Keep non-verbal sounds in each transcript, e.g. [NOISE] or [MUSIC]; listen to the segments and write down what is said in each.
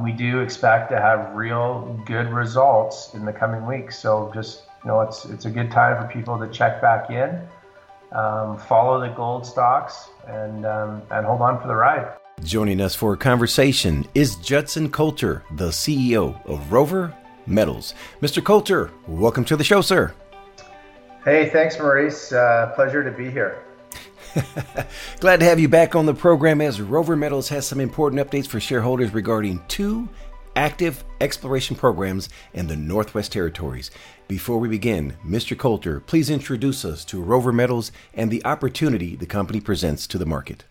We do expect to have real good results in the coming weeks. So just you know, it's it's a good time for people to check back in, um, follow the gold stocks, and um, and hold on for the ride. Joining us for a conversation is Judson Culter, the CEO of Rover Metals. Mr. Culter, welcome to the show, sir. Hey, thanks, Maurice. Uh, pleasure to be here. [LAUGHS] Glad to have you back on the program as Rover Metals has some important updates for shareholders regarding two active exploration programs in the Northwest Territories. Before we begin, Mr. Culter, please introduce us to Rover Metals and the opportunity the company presents to the market.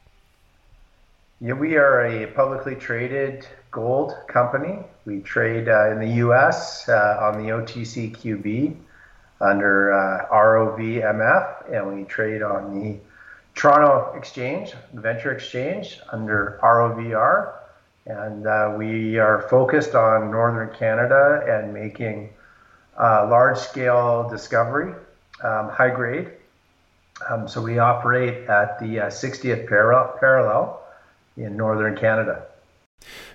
Yeah, we are a publicly traded gold company. We trade uh, in the U.S. Uh, on the OTCQB under uh, ROVMF, and we trade on the Toronto Exchange, Venture Exchange, under ROVR. And uh, we are focused on Northern Canada and making uh, large scale discovery, um, high grade. Um, so we operate at the 60th uh, parallel, parallel in Northern Canada.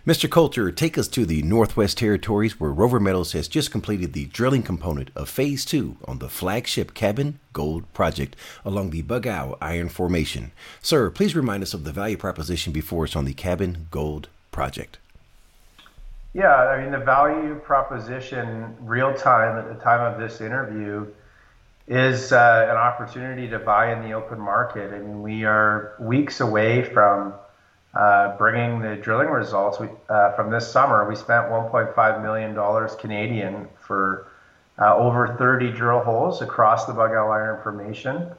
Mr. Culter, take us to the Northwest Territories where Rover Metals has just completed the drilling component of Phase 2 on the flagship Cabin Gold project along the Bugow Iron Formation. Sir, please remind us of the value proposition before us on the Cabin Gold project. Yeah, I mean, the value proposition real time at the time of this interview is uh, an opportunity to buy in the open market. I mean, we are weeks away from uh, bringing the drilling results we, uh, from this summer. We spent 1.5 million dollars Canadian for uh, over 30 drill holes across the Bugow Iron Formation.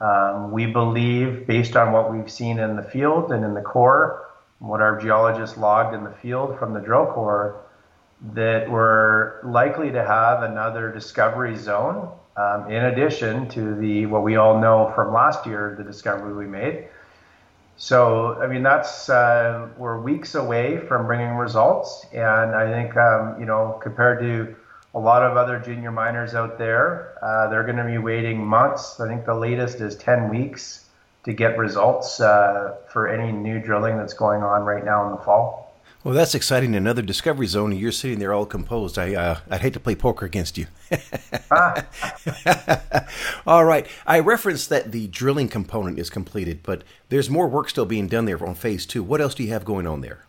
Um, we believe, based on what we've seen in the field and in the core, what our geologists logged in the field from the drill core, that we're likely to have another discovery zone. Um, in addition to the what we all know from last year, the discovery we made. So, I mean, that's uh, we're weeks away from bringing results, and I think um, you know compared to a lot of other junior miners out there, uh, they're going to be waiting months. I think the latest is 10 weeks to get results uh, for any new drilling that's going on right now in the fall. Well, that's exciting. Another discovery zone, and you're sitting there all composed. I, uh, I'd hate to play poker against you. ah. [LAUGHS] all right. I referenced that the drilling component is completed, but there's more work still being done there on phase two. What else do you have going on there?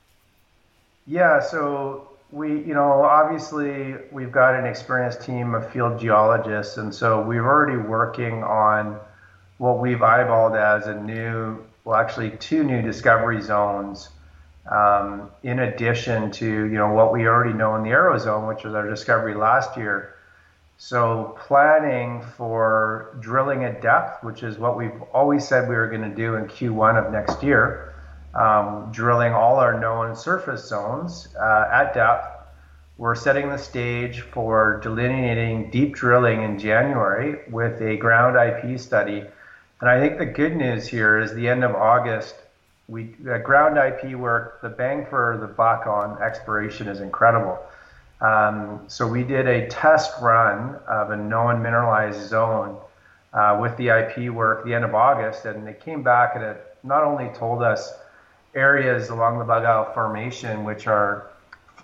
Yeah, so we, you know, obviously we've got an experienced team of field geologists, and so we're already working on what we've eyeballed as a new, well, actually two new discovery zones um, in addition to you know what we already know in the Arrow Zone, which was our discovery last year. So planning for drilling at depth, which is what we've always said we were going to do in Q1 of next year, um, drilling all our known surface zones uh, at depth. We're setting the stage for delineating deep drilling in January with a ground IP study. And I think the good news here is the end of August we uh, ground IP work, the bang for the buck on exploration is incredible. Um, so we did a test run of a known mineralized zone uh, with the IP work the end of August, and they came back and it not only told us areas along the Bugow Formation which are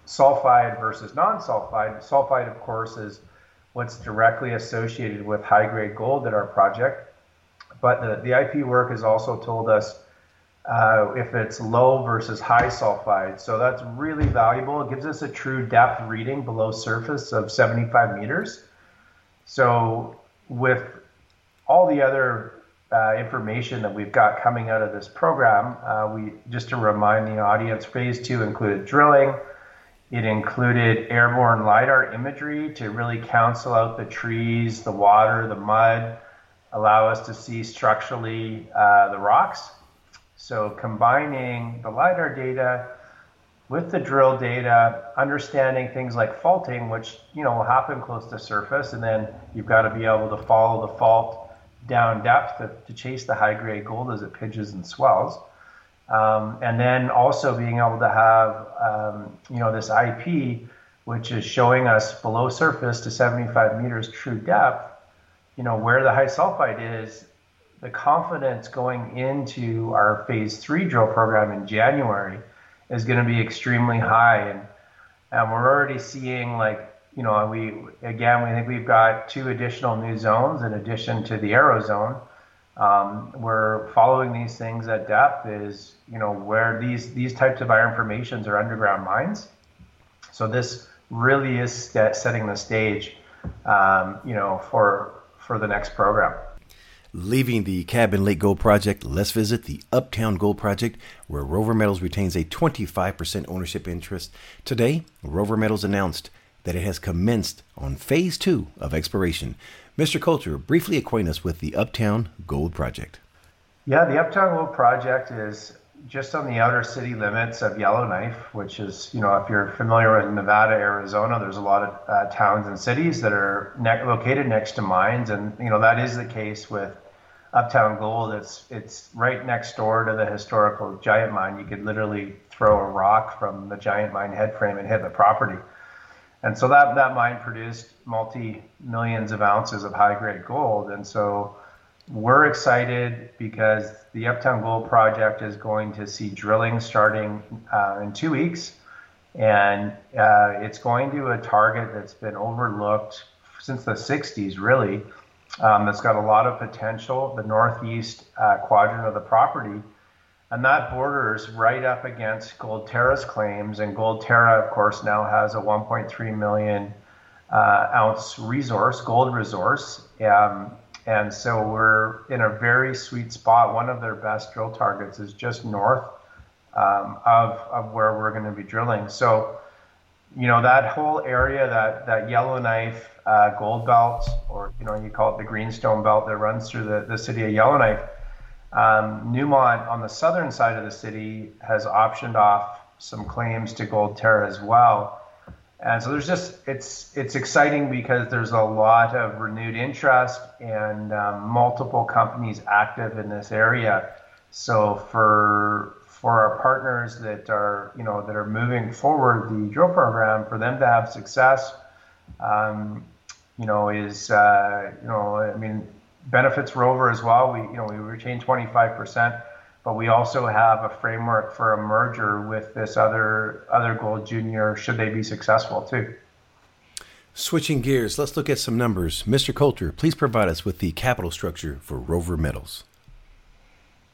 sulfide versus non-sulfide. Sulfide, of course, is what's directly associated with high-grade gold at our project, but the, the IP work has also told us uh, if it's low versus high sulfide. So that's really valuable. It gives us a true depth reading below surface of 75 meters. So with all the other uh, information that we've got coming out of this program, uh, we just to remind the audience, phase two included drilling. It included airborne lidar imagery to really cancel out the trees, the water, the mud, allow us to see structurally uh, the rocks so combining the LiDAR data with the drill data, understanding things like faulting, which you know will happen close to surface, and then you've got to be able to follow the fault down depth to, to chase the high grade gold as it pitches and swells. Um, and then also being able to have um, you know this IP, which is showing us below surface to 75 meters true depth, you know where the high sulfide is the confidence going into our phase three drill program in January is going to be extremely high. And and we're already seeing like you know we again we think we've got two additional new zones in addition to the arrow zone. Um, we're following these things at depth is you know where these these types of iron formations are underground mines. So this really is setting the stage, um, you know, for for the next program. Leaving the Cabin Lake Gold Project, let's visit the Uptown Gold Project, where Rover Metals retains a 25% ownership interest. Today, Rover Metals announced that it has commenced on phase two of exploration. Mr. Culter, briefly acquaint us with the Uptown Gold Project. Yeah, the Uptown Gold Project is just on the outer city limits of Yellowknife, which is, you know, if you're familiar with Nevada, Arizona, there's a lot of uh, towns and cities that are ne- located next to mines, and you know that is the case with Uptown Gold. It's it's right next door to the historical Giant Mine. You could literally throw a rock from the Giant Mine headframe and hit the property. And so that that mine produced multi millions of ounces of high grade gold, and so we're excited because the Uptown Gold Project is going to see drilling starting uh, in two weeks. And uh, it's going to a target that's been overlooked since the 60s, really. Um, that's got a lot of potential, the northeast uh, quadrant of the property. And that borders right up against Gold Goldterra's claims. And Gold Goldterra, of course, now has a 1.3 million uh, ounce resource, gold resource. Um, and so we're in a very sweet spot. One of their best drill targets is just north um, of, of where we're going to be drilling. So, you know, that whole area, that, that Yellowknife uh, gold belt, or, you know, you call it the greenstone belt that runs through the, the city of Yellowknife, um, Newmont on the southern side of the city has optioned off some claims to gold Goldterra as well. And so there's just it's it's exciting because there's a lot of renewed interest and um, multiple companies active in this area. So for partners that are you know that are moving forward the drill program for them to have success, um, you know is uh, you know I mean benefits Rover as well. We you know we retain 25 percent but we also have a framework for a merger with this other other gold junior should they be successful too. Switching gears, let's look at some numbers. Mr. Culter, please provide us with the capital structure for Rover Metals.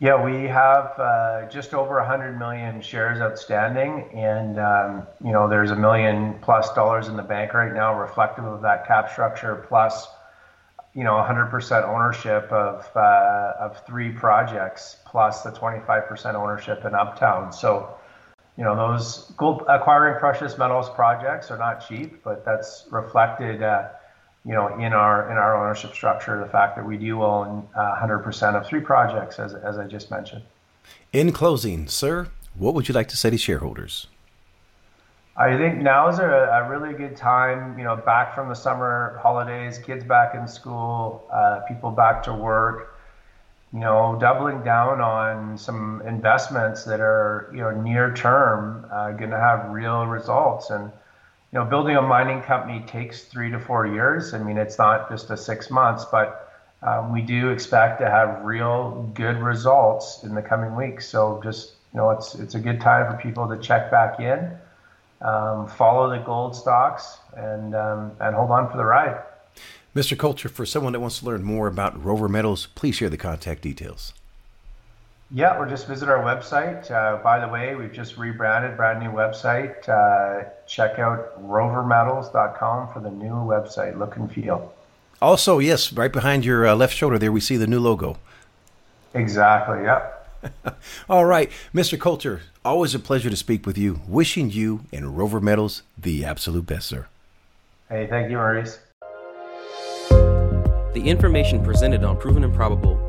Yeah, we have uh, just over 100 million shares outstanding, and um, you know there's a million plus dollars in the bank right now, reflective of that cap structure, plus you know 100% ownership of uh, of three projects plus the 25% ownership in Uptown. So, you know, those gold acquiring precious metals projects are not cheap, but that's reflected, uh, you know, in our in our ownership structure. The fact that we do own uh, 100% of three projects, as as I just mentioned. In closing, sir, what would you like to say to shareholders? I think now is a, a, really good time, you know, back from the summer holidays, kids back in school, uh, people back to work, you know, doubling down on some investments that are, you know, near term, uh, going to have real results. And, you know, building a mining company takes three to four years. I mean, it's not just a six months, but um, we do expect to have real good results in the coming weeks. So just, you know, it's, it's a good time for people to check back in um, follow the gold stocks, and um, and hold on for the ride. Mr. Culter, for someone that wants to learn more about Rover Metals, please share the contact details. Yeah, or just visit our website. Uh, by the way, we've just rebranded, brand new website. Uh, check out rovermetals.com for the new website, look and feel. Also, yes, right behind your uh, left shoulder there, we see the new logo. Exactly, yep. [LAUGHS] All right, Mr. Culter, always a pleasure to speak with you. Wishing you and Rover Metals the absolute best, sir. Hey, thank you, Maurice. The information presented on Proven and Probable